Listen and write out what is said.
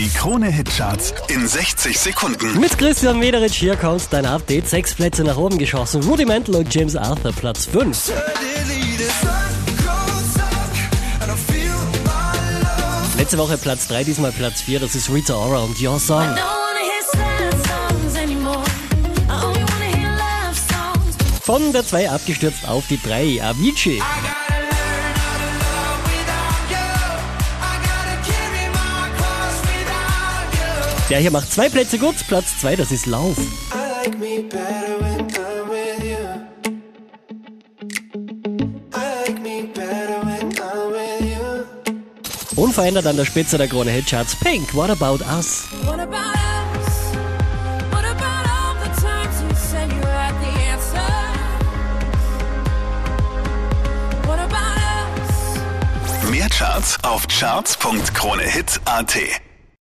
Die Krone-Hitcharts in 60 Sekunden. Mit Christian Mederich hier kommt dein Update. Sechs Plätze nach oben geschossen. Rudimental und James Arthur Platz 5. Letzte Woche Platz 3, diesmal Platz 4. Das ist Rita Ora und Your Song. Von der 2 abgestürzt auf die 3. Avicii. Der hier macht zwei Plätze gut. Platz 2, das ist Lauf. Unverändert an der Spitze der Krone Hitcharts Pink, What About Us? What about us? What about all the times you said you had the answer? What about us? Mehr Charts auf charts.kronehit.at.